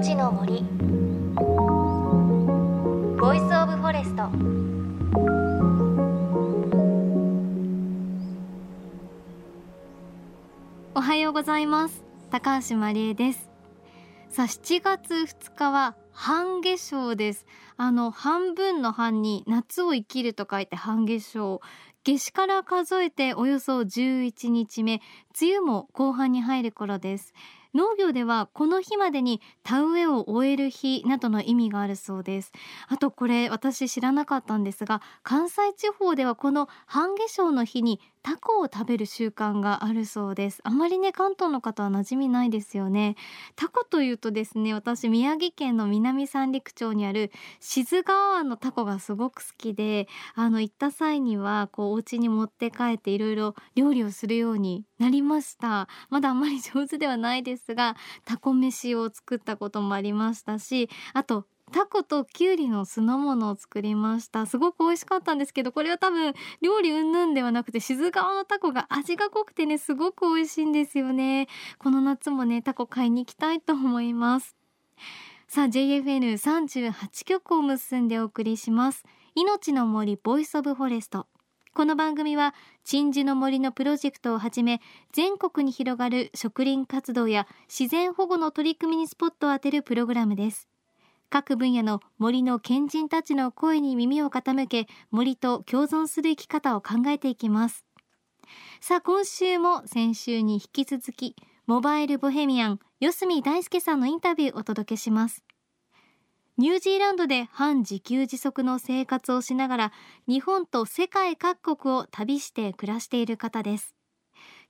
命の森。 Voice of Forest。おはようございます。高橋真理恵です。さあ7月2日は半夏生です。あの半分の半に夏を生きると書いて半夏生夏至から数えておよそ11日目。梅雨も後半に入る頃です。農業ではこの日までに田植えを終える日などの意味があるそうです。あとこれ私知らなかったんですが関西地方ではこの半夏生の日にタコを食べる習慣があるそうです。あまりね関東の方は馴染みないですよね。タコというとですね私宮城県の南三陸町にある静川湾のタコがすごく好きであの行った際にはこうお家に持って帰っていろいろ料理をするようになりました。まだあんまり上手ではないですがタコ飯を作ったこともありましたしあとタコとキュウリの酢の物を作りました。すごく美味しかったんですけどこれは多分料理云々ではなくて静川のタコが味が濃くてねすごく美味しいんですよね。この夏もねタコ買いに行きたいと思います。さあ JFN38 曲を結んでお送りします。命の森 Voice of Forest。この番組は鎮守の森のプロジェクトをはじめ全国に広がる植林活動や自然保護の取り組みにスポットを当てるプログラムです。各分野の森の賢人たちの声に耳を傾け森と共存する生き方を考えていきます。さあ今週も先週に引き続きモバイルボヘミアン四隅大輔さんのインタビューをお届けします。ニュージーランドで半自給自足の生活をしながら日本と世界各国を旅して暮らしている方です。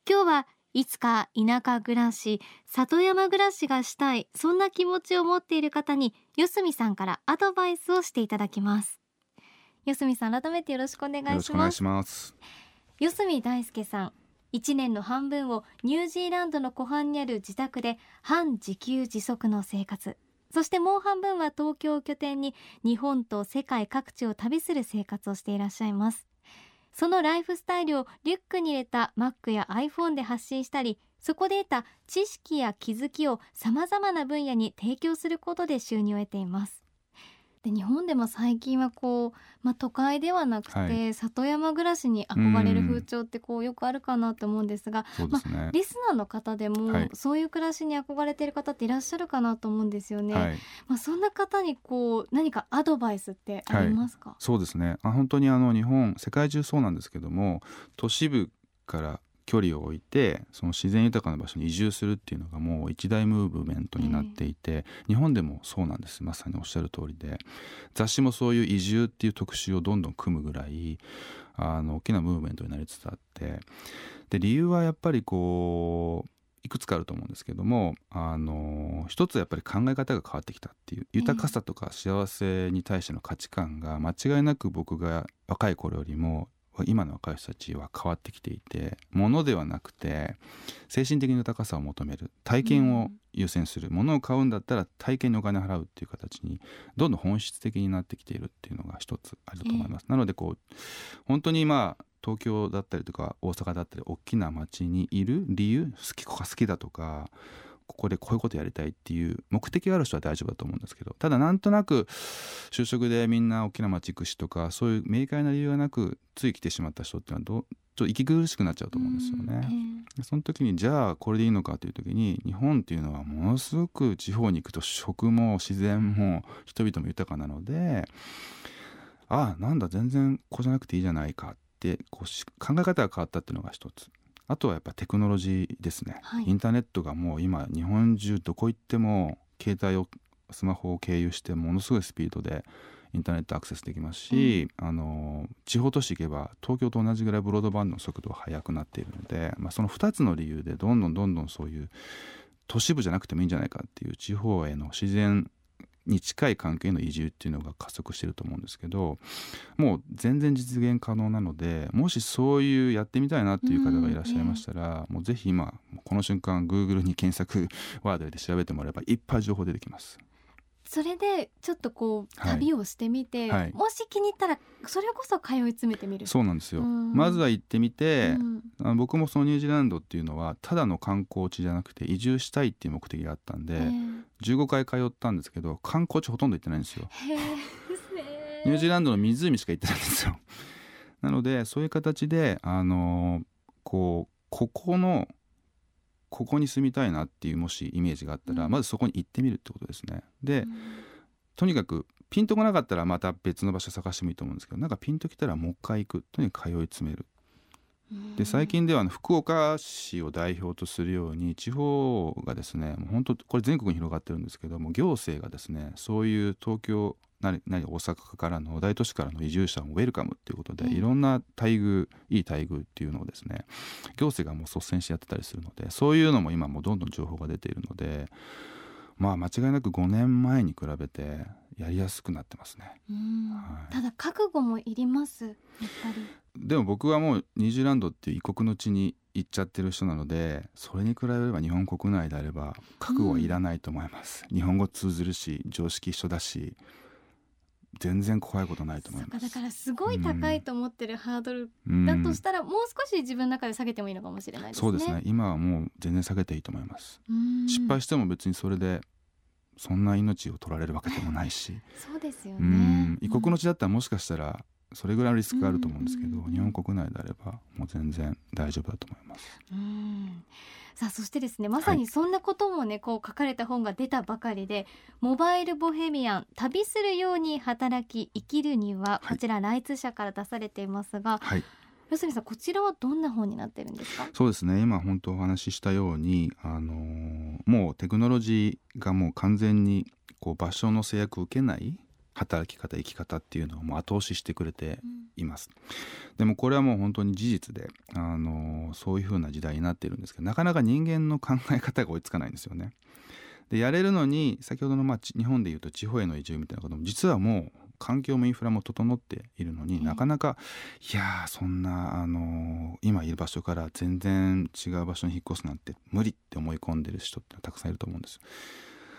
今日はいつか田舎暮らし里山暮らしがしたいそんな気持ちを持っている方に四隅さんからアドバイスをしていただきます。四隅さん改めてよろしくお願いします。ます。四隅大輔さん1年の半分をニュージーランドの湖畔にある自宅で半自給自足の生活。そしてもう半分は東京を拠点に日本と世界各地を旅する生活をしていらっしゃいますそのライフスタイルをリュックに入れた Mac や iPhone で発信したりそこで得た知識や気づきをさまざまな分野に提供することで収入を得ています。で日本でも最近はこう、まあ、都会ではなくて、はい。里山暮らしに憧れる風潮ってこうよくあるかなと思うんですが、リスナーの方でも、はい。そういう暮らしに憧れている方っていらっしゃるかなと思うんですよね。はい、まあ、そんな方にこう何かアドバイスってありますか、そうですね。あ本当にあの日本世界中そうなんですけども都市部から距離を置いてその自然豊かな場所に移住するっていうのがもう一大ムーブメントになっていて、日本でもそうなんです。まさにおっしゃる通りで。雑誌もそういう移住っていう特集をどんどん組むぐらいあの大きなムーブメントになりつつあって。で理由はやっぱりこういくつかあると思うんですけどもあの一つはやっぱり考え方が変わってきたっていう豊かさとか幸せに対しての価値観が間違いなく僕が若い頃よりも今の若い人たちは変わってきていて物ではなくて精神的な豊かさを求める体験を優先する、物を買うんだったら体験にお金払うっていう形にどんどん本質的になってきているっていうのが一つあると思います。なのでこう本当にまあ東京だったりとか大阪だったり大きな町にいる理由好きここが好きだとかここでこういうことやりたいっていう目的がある人は大丈夫だと思うんですけどただなんとなく就職でみんな大きな町行くしとかそういう明快な理由がなくつい来てしまった人っていうのはどうちょっと息苦しくなっちゃうと思うんですよね。でその時にじゃあこれでいいのかという時に日本っていうのはものすごく地方に行くと食も自然も人々も豊かなのでああなんだ全然こうじゃなくていいじゃないかってこうし考え方が変わったっていうのが一つあとはやっぱテクノロジーですね、はい。インターネットがもう今日本中どこ行っても携帯をスマホを経由してものすごいスピードでインターネットアクセスできますし、あの地方都市行けば東京と同じぐらいブロードバンドの速度が速くなっているので、まあ、その2つの理由でどんどんどんどんそういう都市部じゃなくてもいいんじゃないかっていう地方への自然に近い関係の移住っていうのが加速してると思うんですけどもう全然実現可能なのでもしそういうやってみたいなっていう方がいらっしゃいましたら、もうぜひ今この瞬間 Google に検索ワードで調べてもらえばいっぱい情報出てきます。それでちょっとこうはい旅をしてみて、はい。もし気に入ったらそれこそ通い詰めてみる。そうなんですよ。うん。まずは行ってみて、うん。あ僕もそのニュージーランドっていうのはただの観光地じゃなくて移住したいっていう目的があったんで、ええ15回通ったんですけど観光地ほとんど行ってないんですよ。ニュージーランドの湖しか行ってないんですよ。なのでそういう形であのこうここのここに住みたいなっていうもしイメージがあったら、うん。まずそこに行ってみるってことですね。で、とにかくピンとこなかったらまた別の場所探してもいいと思うんですけどなんかピンときたらもう一回行くとにかく通い詰めるで最近では福岡市を代表とするように地方がですねもう本当これ全国に広がってるんですけども行政がですねそういう東京なり大阪からの大都市からの移住者をウェルカムっていうことで、ええいろんな待遇いい待遇っていうのをですね行政がもう率先してやってたりするのでそういうのも今もうどんどん情報が出ているのでまあ間違いなく5年前に比べてやりやすくなってますね。うん。はい。ただ覚悟もいりますやっぱり。でも僕はもうニュージーランドっていう異国の地に行っちゃってる人なのでそれに比べれば日本国内であれば覚悟はいらないと思います、日本語通ずるし常識一緒だし全然怖いことないと思います。だからすごい高いと思ってるハードルうんだとしたら、もう少し自分の中で下げてもいいのかもしれないですね。そうですね。今はもう全然下げていいと思います、うん。失敗しても別にそれでそんな命を取られるわけでもないし。そうですようねん。異国の地だったらもしかしたらそれぐらいのリスクがあると思うんですけど、うん。日本国内であればもう全然大丈夫だと思います。うんさあそしてですねまさにそんなこともね、こう書かれた本が出たばかりで「モバイルボヘミアン旅するように働き生きるには」はい。こちらライツ社から出されていますが、はい。四角さんこちらはどんな本になってるんですか？そうですね今本当お話ししたように、あのーもうテクノロジーがもう完全にこう場所の制約を受けない働き方生き方っていうのをもう後押ししてくれています。でもこれはもう本当に事実で、あのーそういう風な時代になっているんですけどなかなか人間の考え方が追いつかないんですよね。でやれるのに先ほどのまあち日本でいうと地方への移住みたいなことも実はもう環境もインフラも整っているのに、ええなかなかいやーそんなあのー今いる場所から全然違う場所に引っ越すなんて無理って思い込んでる人ってたくさんいると思うんです。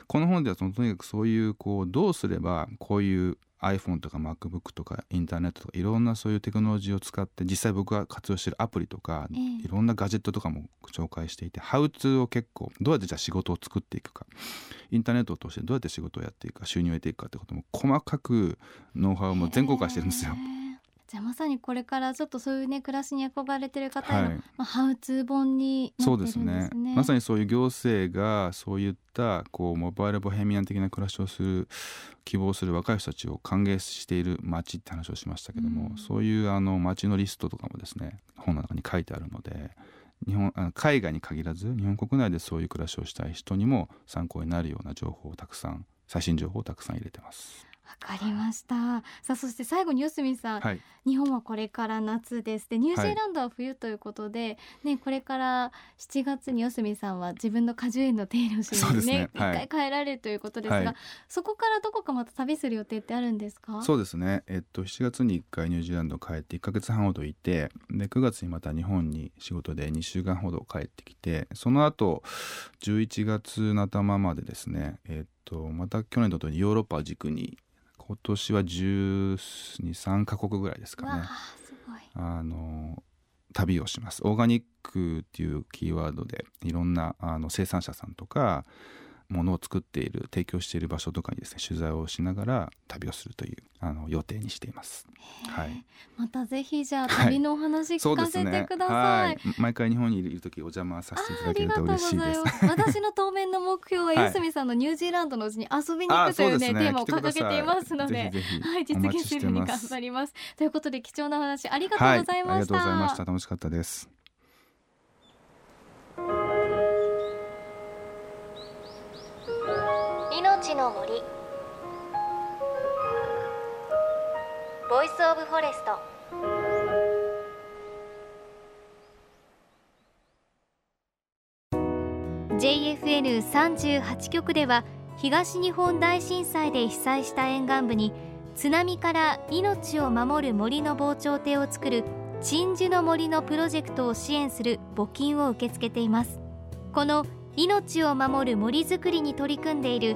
この本ではそのとにかくそういうこうどうすればこういう iPhone とか MacBook とかインターネットとかいろんなそういうテクノロジーを使って実際僕が活用してるアプリとか、ええいろんなガジェットとかも紹介していてハウツーを結構どうやってじゃあ仕事を作っていくかインターネットを通してどうやって仕事をやっていくか収入を得ていくかってことも細かくノウハウも全公開してるんですよへ。ーじゃあまさにこれからちょっとそういうね暮らしに憧れてる方への、はいまあ、ハウツー本になそってるんうですですね。ねまさにそういう行政がそういったこうモバイルボヘミアン的な暮らしをする希望する若い人たちを歓迎している街って話をしましたけども、うんそういうあの街のリストとかもですね本の中に書いてあるので日本あの海外に限らず日本国内でそういう暮らしをしたい人にも参考になるような情報をたくさん最新情報をたくさん入れてます。わかりました。さあそして最後に四角さん、はい、日本はこれから夏です。でニュージーランドは冬ということで、ねこれから7月に四角さんは自分の果樹園の手入れをしにね一、ねはい。回帰られるということですが、はい。そこからどこかまた旅する予定ってあるんですか？そうですね、えっと、7月に1回ニュージーランド帰って1ヶ月半ほどいてで9月にまた日本に仕事で2週間ほど帰ってきてその後11月の頭までですね、えっと、また去年とヨーロッパを軸に今年は123カ国ぐらいですかね。あの旅をしますオーガニックっていうキーワードでいろんなあの生産者さんとかものを作っている提供している場所とかにですね取材をしながら旅をするというあの予定にしています。はい、またぜひじゃあはい旅のお話聞かせてくださ。はいい、毎回日本にいる時お邪魔させていただけると嬉しいです。ます。私の当面の目標ははい四角さんのニュージーランドのうちに遊びに行くというねテーマを掲げていますので。ぜひぜひはい、実現するに頑張ります。ということで貴重なお話ありがとはい、うございありがとうました。ございました。楽しかったです。の森。 Voice of Forest JFN38 局では東日本大震災で被災した沿岸部に津波から命を守る森の防潮堤を作る鎮守の森のプロジェクトを支援する募金を受け付けています。この命を守る森づくりに取り組んでいる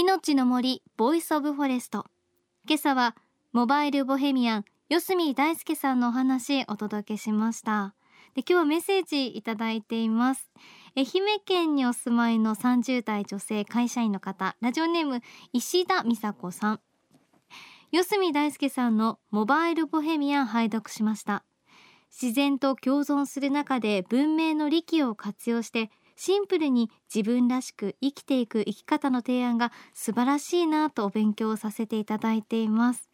命の森 Voice of Forest 今朝はモバイルボヘミアン四角大輔さんのお話お届けしました。で今日はメッセージいただいています。愛媛県にお住まいの30代女性会社員の方。ラジオネーム石田美佐子さん。四隅大輔さんのモバイルボヘミアン拝読しました。自然と共存する中で文明の利器を活用してシンプルに自分らしく生きていく生き方の提案が素晴らしいなとお勉強させていただいています。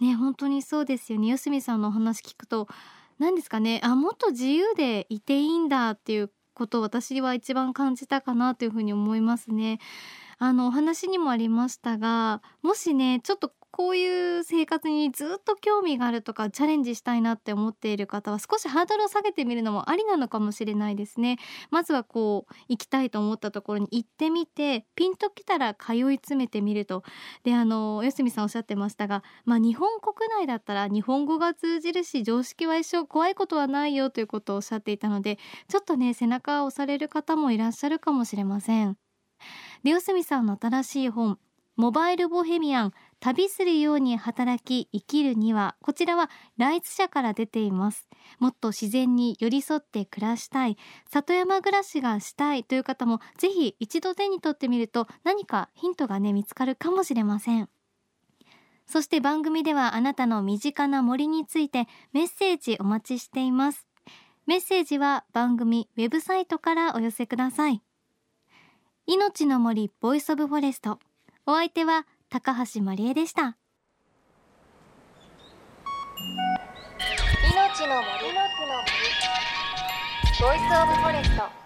ね本当にそうですよね。四隅さんのお話聞くと何ですかね？あもっと自由でいていいんだっていうことを私は一番感じたかなというふうに思いますね。あのお話にもありましたがもしねちょっとこういう生活にずっと興味があるとかチャレンジしたいなって思っている方は少しハードルを下げてみるのもありなのかもしれないですね。まずはこう行きたいと思ったところに行ってみてピンときたら通い詰めてみると。であの吉見さんおっしゃってましたがまあ日本国内だったら日本語が通じるし常識は一生怖いことはないよということをおっしゃっていたのでちょっとね背中を押される方もいらっしゃるかもしれません。で吉見さんの新しい本モバイルボヘミアン。旅するように働き生きるにはこちらはライツ社から出ています。もっと自然に寄り添って暮らしたい。里山暮らしがしたい。という方もぜひ一度手に取ってみると何かヒントがね見つかるかもしれません。そして番組ではあなたの身近な森についてメッセージお待ちしています。メッセージは番組ウェブサイトからお寄せください。命の森 Voice of Forest。お相手は高橋真理恵でした。命の森 Voice of Forest。